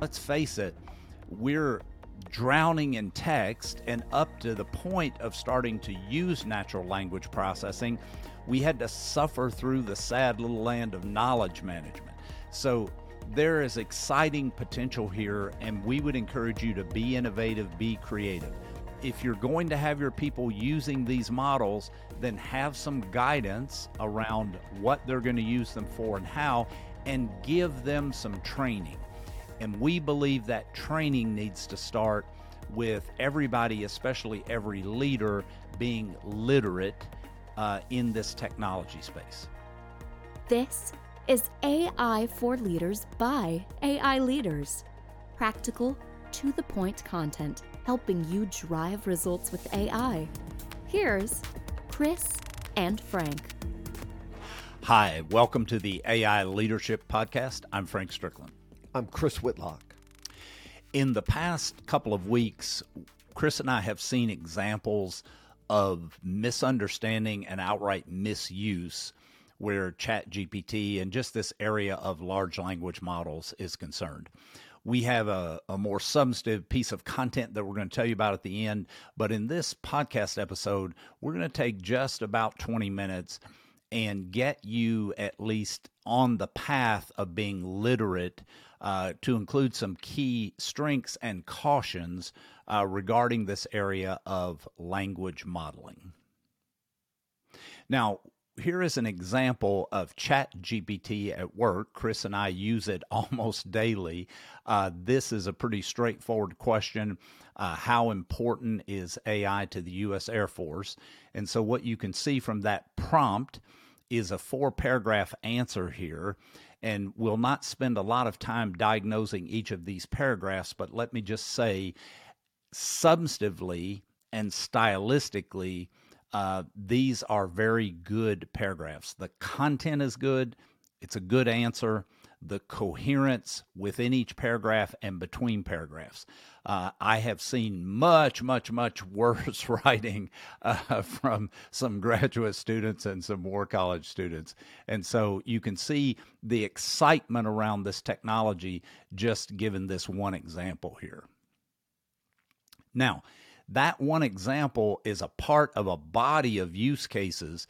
Let's face it, we're drowning in text, and up to the point of starting to use natural language processing, we had to suffer through the sad little land of knowledge management. So there is exciting potential here, and we would encourage you to be innovative, be creative. If you're going to have your people using these models, then have some guidance around what they're going to use them for and how, and give them some training. And we believe that training needs to start with everybody, especially every leader, being literate uh, in this technology space. This is AI for Leaders by AI Leaders. Practical, to the point content helping you drive results with AI. Here's Chris and Frank. Hi, welcome to the AI Leadership Podcast. I'm Frank Strickland. I'm Chris Whitlock. In the past couple of weeks, Chris and I have seen examples of misunderstanding and outright misuse where ChatGPT and just this area of large language models is concerned. We have a, a more substantive piece of content that we're going to tell you about at the end. But in this podcast episode, we're going to take just about 20 minutes and get you at least on the path of being literate uh, to include some key strengths and cautions uh, regarding this area of language modeling. Now, here is an example of chat gpt at work. Chris and i use it almost daily. Uh, this is a pretty straightforward question uh, how important is ai to the u.s air force? And so what you can see from that prompt is a four paragraph answer here and we'll not spend a lot of time diagnosing each of these paragraphs but let me just say substantively and stylistically uh, these are very good paragraphs. The content is good, it's a good answer. The coherence within each paragraph and between paragraphs. Uh, I have seen much, much, much worse writing uh, from some graduate students and some war college students. And so you can see the excitement around this technology just given this one example here. Now, that one example is a part of a body of use cases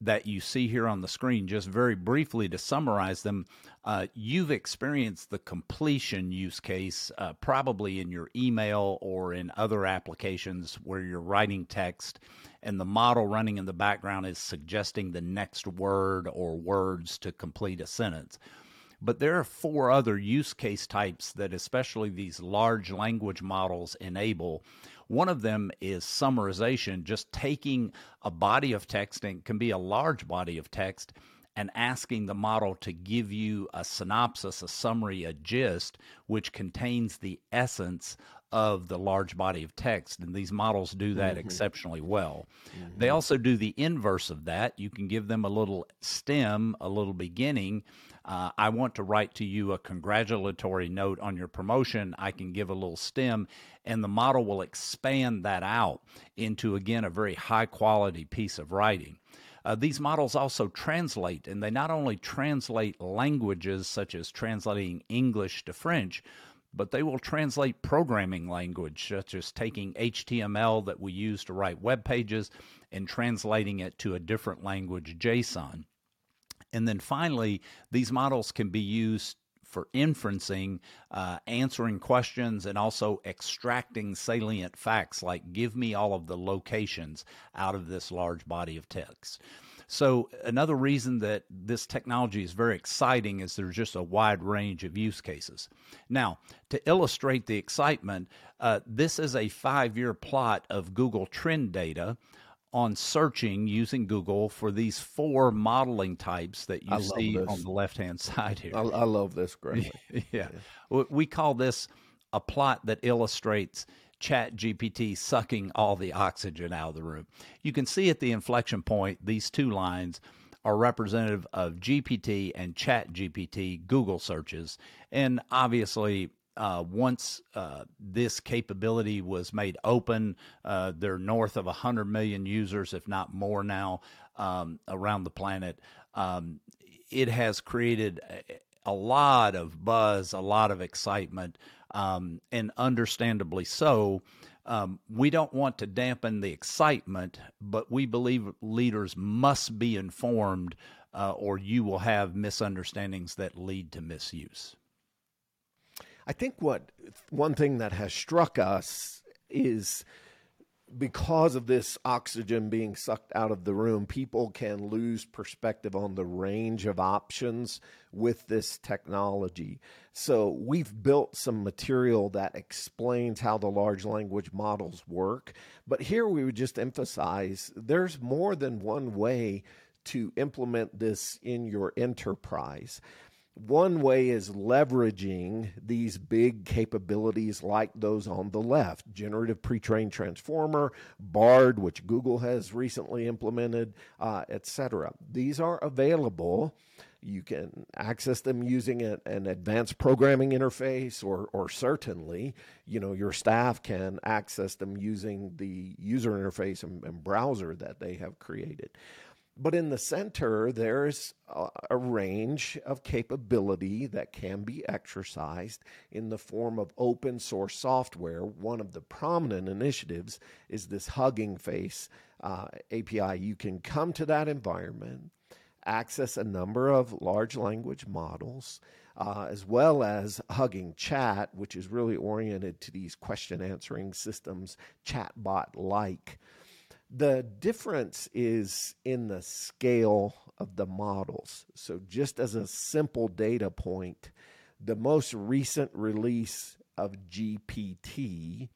that you see here on the screen. Just very briefly to summarize them, uh, you've experienced the completion use case uh, probably in your email or in other applications where you're writing text and the model running in the background is suggesting the next word or words to complete a sentence. But there are four other use case types that, especially these large language models, enable. One of them is summarization, just taking a body of text, and can be a large body of text, and asking the model to give you a synopsis, a summary, a gist, which contains the essence of the large body of text. And these models do that mm-hmm. exceptionally well. Mm-hmm. They also do the inverse of that. You can give them a little stem, a little beginning, uh, I want to write to you a congratulatory note on your promotion. I can give a little stem, and the model will expand that out into, again, a very high quality piece of writing. Uh, these models also translate, and they not only translate languages such as translating English to French, but they will translate programming language, such as taking HTML that we use to write web pages and translating it to a different language, JSON. And then finally, these models can be used for inferencing, uh, answering questions, and also extracting salient facts like give me all of the locations out of this large body of text. So, another reason that this technology is very exciting is there's just a wide range of use cases. Now, to illustrate the excitement, uh, this is a five year plot of Google Trend data on searching using Google for these four modeling types that you see this. on the left hand side here. I, I love this greatly. yeah. yeah. We call this a plot that illustrates chat gpt sucking all the oxygen out of the room you can see at the inflection point these two lines are representative of gpt and chat gpt google searches and obviously uh, once uh, this capability was made open, uh, they're north of 100 million users, if not more now, um, around the planet. Um, it has created a, a lot of buzz, a lot of excitement, um, and understandably so. Um, we don't want to dampen the excitement, but we believe leaders must be informed, uh, or you will have misunderstandings that lead to misuse. I think what one thing that has struck us is because of this oxygen being sucked out of the room, people can lose perspective on the range of options with this technology. So, we've built some material that explains how the large language models work. But here we would just emphasize there's more than one way to implement this in your enterprise. One way is leveraging these big capabilities like those on the left generative pre trained transformer, BARD, which Google has recently implemented, uh, etc. These are available. You can access them using a, an advanced programming interface, or, or certainly, you know, your staff can access them using the user interface and, and browser that they have created. But in the center, there's a, range of capability that can be exercised in the form of open source software. One of the prominent initiatives is this Hugging Face uh, API. You can come to that environment, access a number of large language models. Uh, as well as Hugging Chat, which is really oriented to these question answering systems, chatbot like. The difference is in the scale of the models. So, just as a simple data point, the most recent release of GPT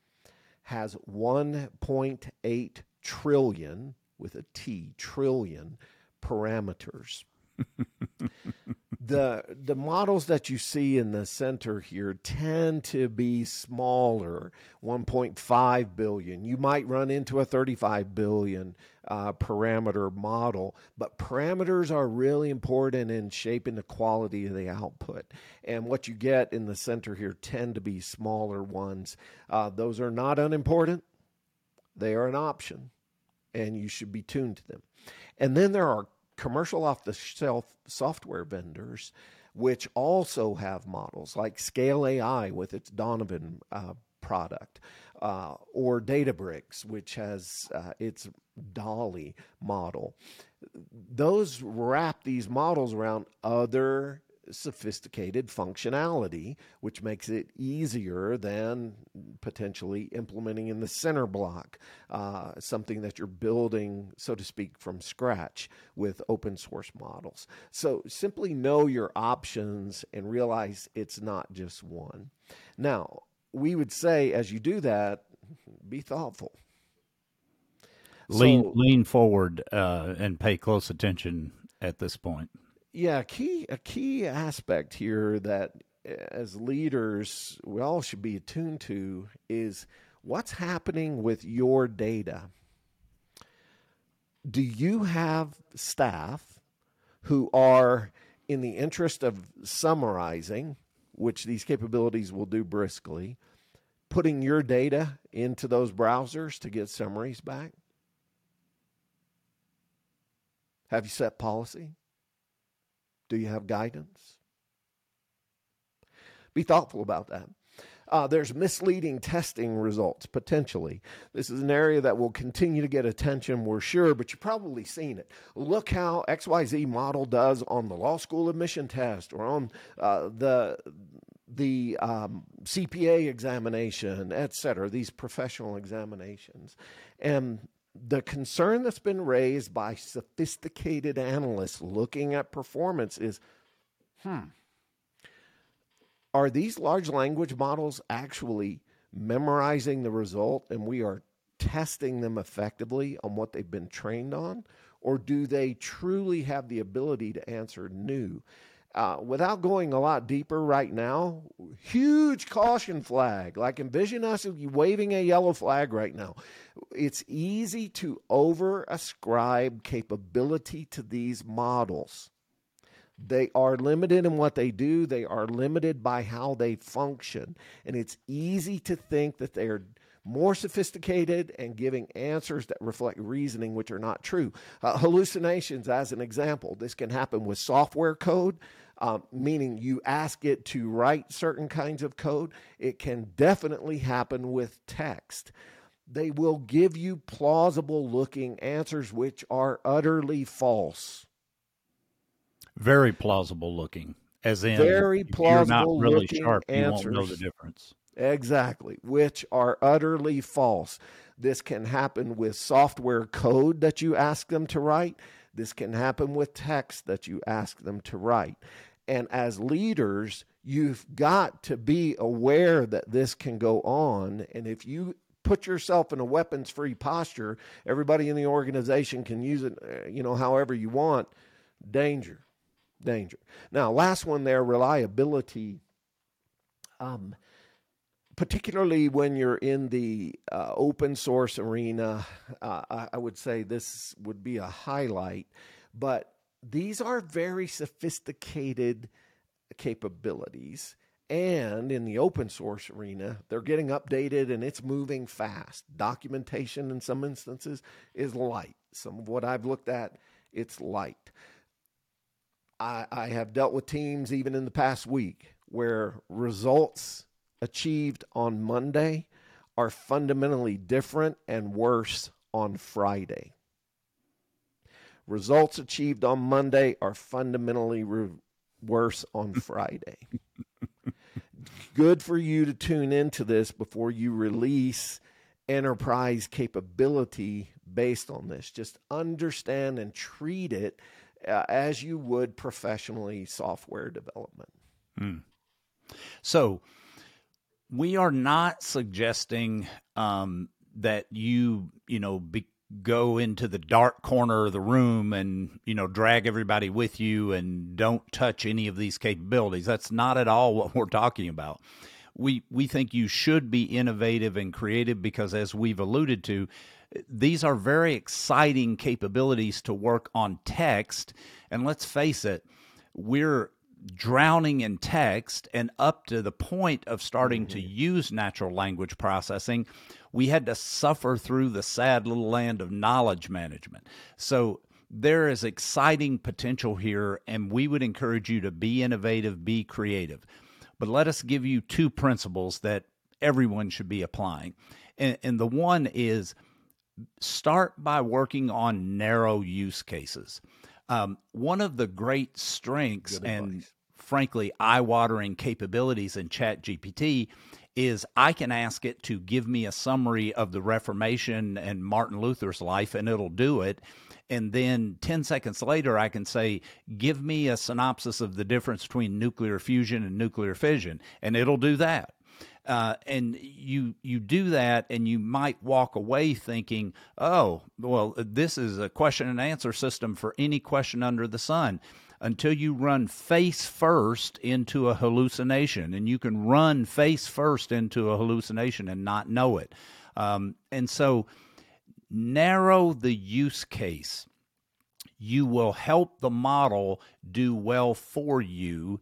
has 1.8 trillion, with a T, trillion parameters. the the models that you see in the center here tend to be smaller 1.5 billion. You might run into a 35 billion uh, parameter model but parameters are really important in shaping the quality of the output. And what you get in the center here tend to be smaller ones. Uh, those are not unimportant. They are an option and you should be tuned to them. And then there are commercial off the shelf software vendors, which also have models like Scale AI with its Donovan uh, product, uh, or Databricks, which has uh, its Dolly model. Those wrap these models around other sophisticated functionality, which makes it easier than potentially implementing in the center block, uh, something that you're building, so to speak, from scratch with open source models. So simply know your options and realize it's not just one. Now, we would say as you do that, be thoughtful. Lean, so, lean forward uh, and pay close attention at this point yeah, key a key aspect here that eh, as leaders we all should be attuned to is what's happening with your data. Do you have staff who are in the interest of summarizing, which these capabilities will do briskly, putting your data into those browsers to get summaries back? Have you set policy? Do you have guidance? Be thoughtful about that. Uh, there's misleading testing results potentially. This is an area that will continue to get attention, we're sure, but you've probably seen it. Look how XYZ model does on the law school admission test or on uh, the the um, CPA examination, et cetera, these professional examinations. And the concern that's been raised by sophisticated analysts looking at performance is hmm, are these large language models actually memorizing the result and we are testing them effectively on what they've been trained on? Or do they truly have the ability to answer new? Uh, without going a lot deeper right now, huge caution flag. Like envision us waving a yellow flag right now. It's easy to over ascribe capability to these models. They are limited in what they do, they are limited by how they function. And it's easy to think that they're more sophisticated and giving answers that reflect reasoning, which are not true. Uh, hallucinations, as an example, this can happen with software code um, meaning you ask it to write certain kinds of code. It can definitely happen with text. They will give you plausible looking answers which are utterly false. Very plausible looking, as in very plausible you're not really looking sharp. answers. You won't know the difference. Exactly, which are utterly false. This can happen with software code that you ask them to write. This can happen with text that you ask them to write. And as leaders, you've got to be aware that this can go on. And if you put yourself in a weapons free posture, everybody in the organization can use it, uh, you know, however you want. Danger, danger. Now, last one there reliability. Um, particularly when you're in the uh, open source arena, uh, I, would say this would be a highlight. But these are very sophisticated capabilities. And in the open source arena, they're getting updated and it's moving fast. Documentation in some instances is light. Some of what I've looked at, it's light. I, I have dealt with teams even in the past week where results achieved on Monday are fundamentally different and worse on Friday. Results achieved on Monday are fundamentally re- worse on Friday. Good for you to tune into this before you release enterprise capability based on this. Just understand and treat it uh, as you would professionally software development. So we are not suggesting um, that you, you know, be, go into the dark corner of the room and, you know, drag everybody with you and don't touch any of these capabilities. That's not at all what we're talking about. We we think you should be innovative and creative because as we've alluded to, these are very exciting capabilities to work on text and let's face it, we're drowning in text and up to the point of starting to mm-hmm. use natural language processing, we had to suffer through the sad little land of knowledge management. So there is exciting potential here, and we would encourage you to be innovative, be creative. But let us give you two principles that everyone should be applying. And, and the one is start by working on narrow use cases. Um, one of the great strengths Good and advice. frankly eye-watering capabilities in ChatGPT is I can ask it to give me a summary of the Reformation and Martin Luther's life, and it'll do it. And then 10 seconds later, I can say, Give me a synopsis of the difference between nuclear fusion and nuclear fission, and it'll do that. Uh, and you you do that, and you might walk away thinking, "Oh, well, this is a question and answer system for any question under the sun." Until you run face first into a hallucination, and you can run face first into a hallucination and not know it. Um, and so, narrow the use case you will help the model do well for you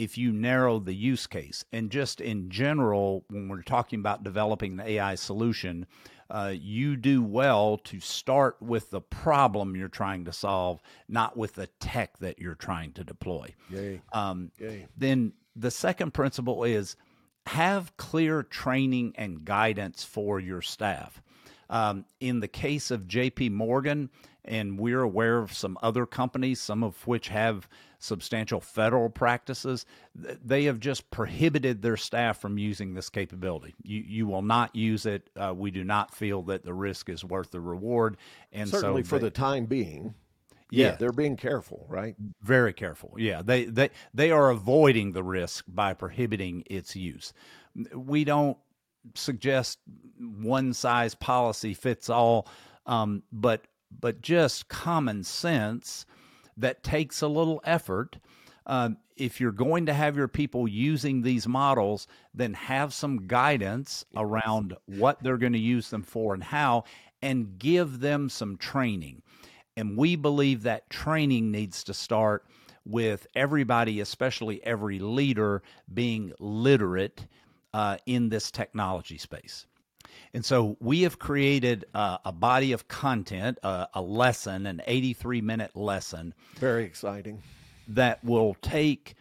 if you narrow the use case. And just in general, when we're talking about developing an AI solution, uh, you do well to start with the problem you're trying to solve, not with the tech that you're trying to deploy. Yay. Um, Yay. then the second principle is have clear training and guidance for your staff. Um, in the case of JP Morgan, and we're aware of some other companies, some of which have substantial federal practices, they have just prohibited their staff from using this capability. You, you will not use it. Uh, we do not feel that the risk is worth the reward. And Certainly so for they- the time being. Yeah. Yeah, they're being careful, right? very careful. Yeah, they they they are avoiding the risk by prohibiting its use. We don't suggest one size policy fits all, um, but but just common sense that takes a little effort. Um, if you're going to have your people using these models, then have some guidance around what they're going to use them for and how, and give them some training. And we believe that training needs to start with everybody, especially every leader, being literate uh, in this technology space. And so we have created uh, a body of content, uh, a lesson, an 83 minute lesson Very exciting. that will take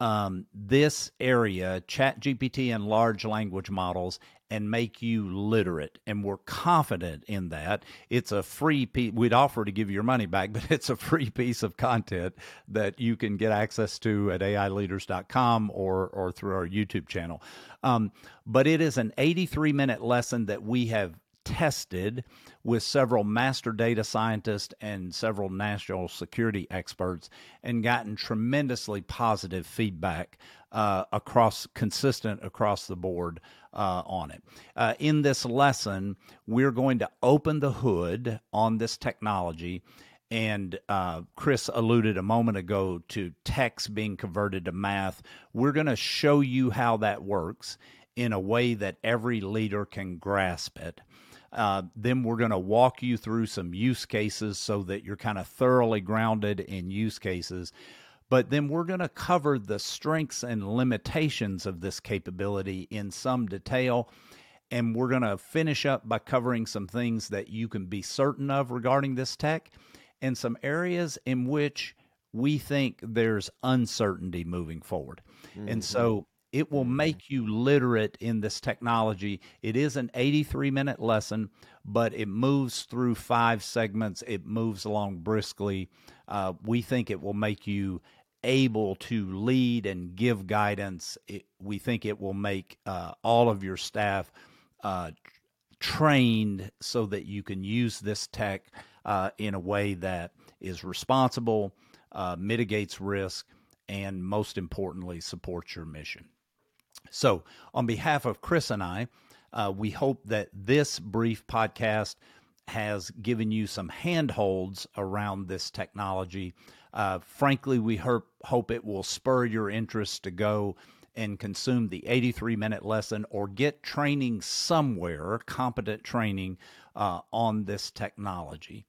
um, this area, Chat GPT and large language models, and make you literate. And we're confident in that. It's a free piece. We'd offer to give you your money back, but it's a free piece of content that you can get access to at AIleaders.com or, or through our YouTube channel. Um, but it is an 83 minute lesson that we have tested with several master data scientists and several national security experts and gotten tremendously positive feedback uh, across consistent across the board uh, on it. Uh, in this lesson, we're going to open the hood on this technology. And uh, Chris alluded a moment ago to text being converted to math. We're going to show you how that works in a way that every leader can grasp it. Uh, then we're going to walk you through some use cases so that you're kind of thoroughly grounded in use cases. But then we're going to cover the strengths and limitations of this capability in some detail. And we're going to finish up by covering some things that you can be certain of regarding this tech and some areas in which we think there's uncertainty moving forward. Mm-hmm. And so it will mm-hmm. make you literate in this technology. It is an 83 minute lesson, but it moves through five segments. It moves along briskly. Uh, we think it will make you able to lead and give guidance. It, we think it will make uh, all of your staff uh, trained so that you can use this tech uh, in a way that is responsible, uh, mitigates risk, and most importantly, supports your mission. So, on behalf of Chris and I, uh, we hope that this brief podcast has given you some handholds around this technology. Uh, frankly, we hope, hope it will spur your interest to go and consume the 83 minute lesson or get training somewhere, competent training uh, on this technology.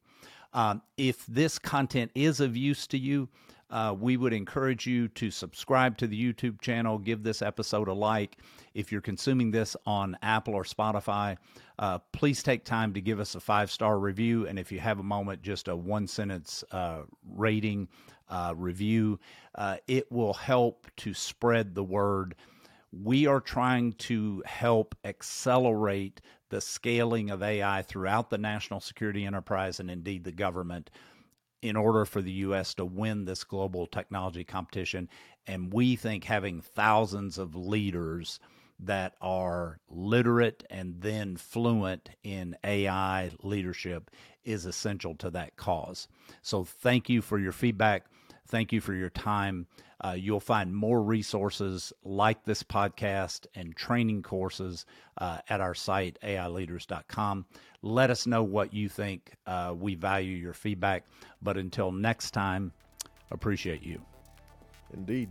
Uh, if this content is of use to you, uh, we would encourage you to subscribe to the YouTube channel, give this episode a like. If you're consuming this on Apple or Spotify, uh, please take time to give us a five star review. And if you have a moment, just a one sentence uh, rating uh, review. Uh, it will help to spread the word. We are trying to help accelerate the scaling of AI throughout the national security enterprise and indeed the government in order for the U.S. to win this global technology competition. And we think having thousands of leaders that are literate and then fluent in AI leadership is essential to that cause. So, thank you for your feedback. Thank you for your time. Uh, you'll find more resources like this podcast and training courses uh, at our site, aileaders.com. Let us know what you think. Uh, we value your feedback. But until next time, appreciate you. Indeed.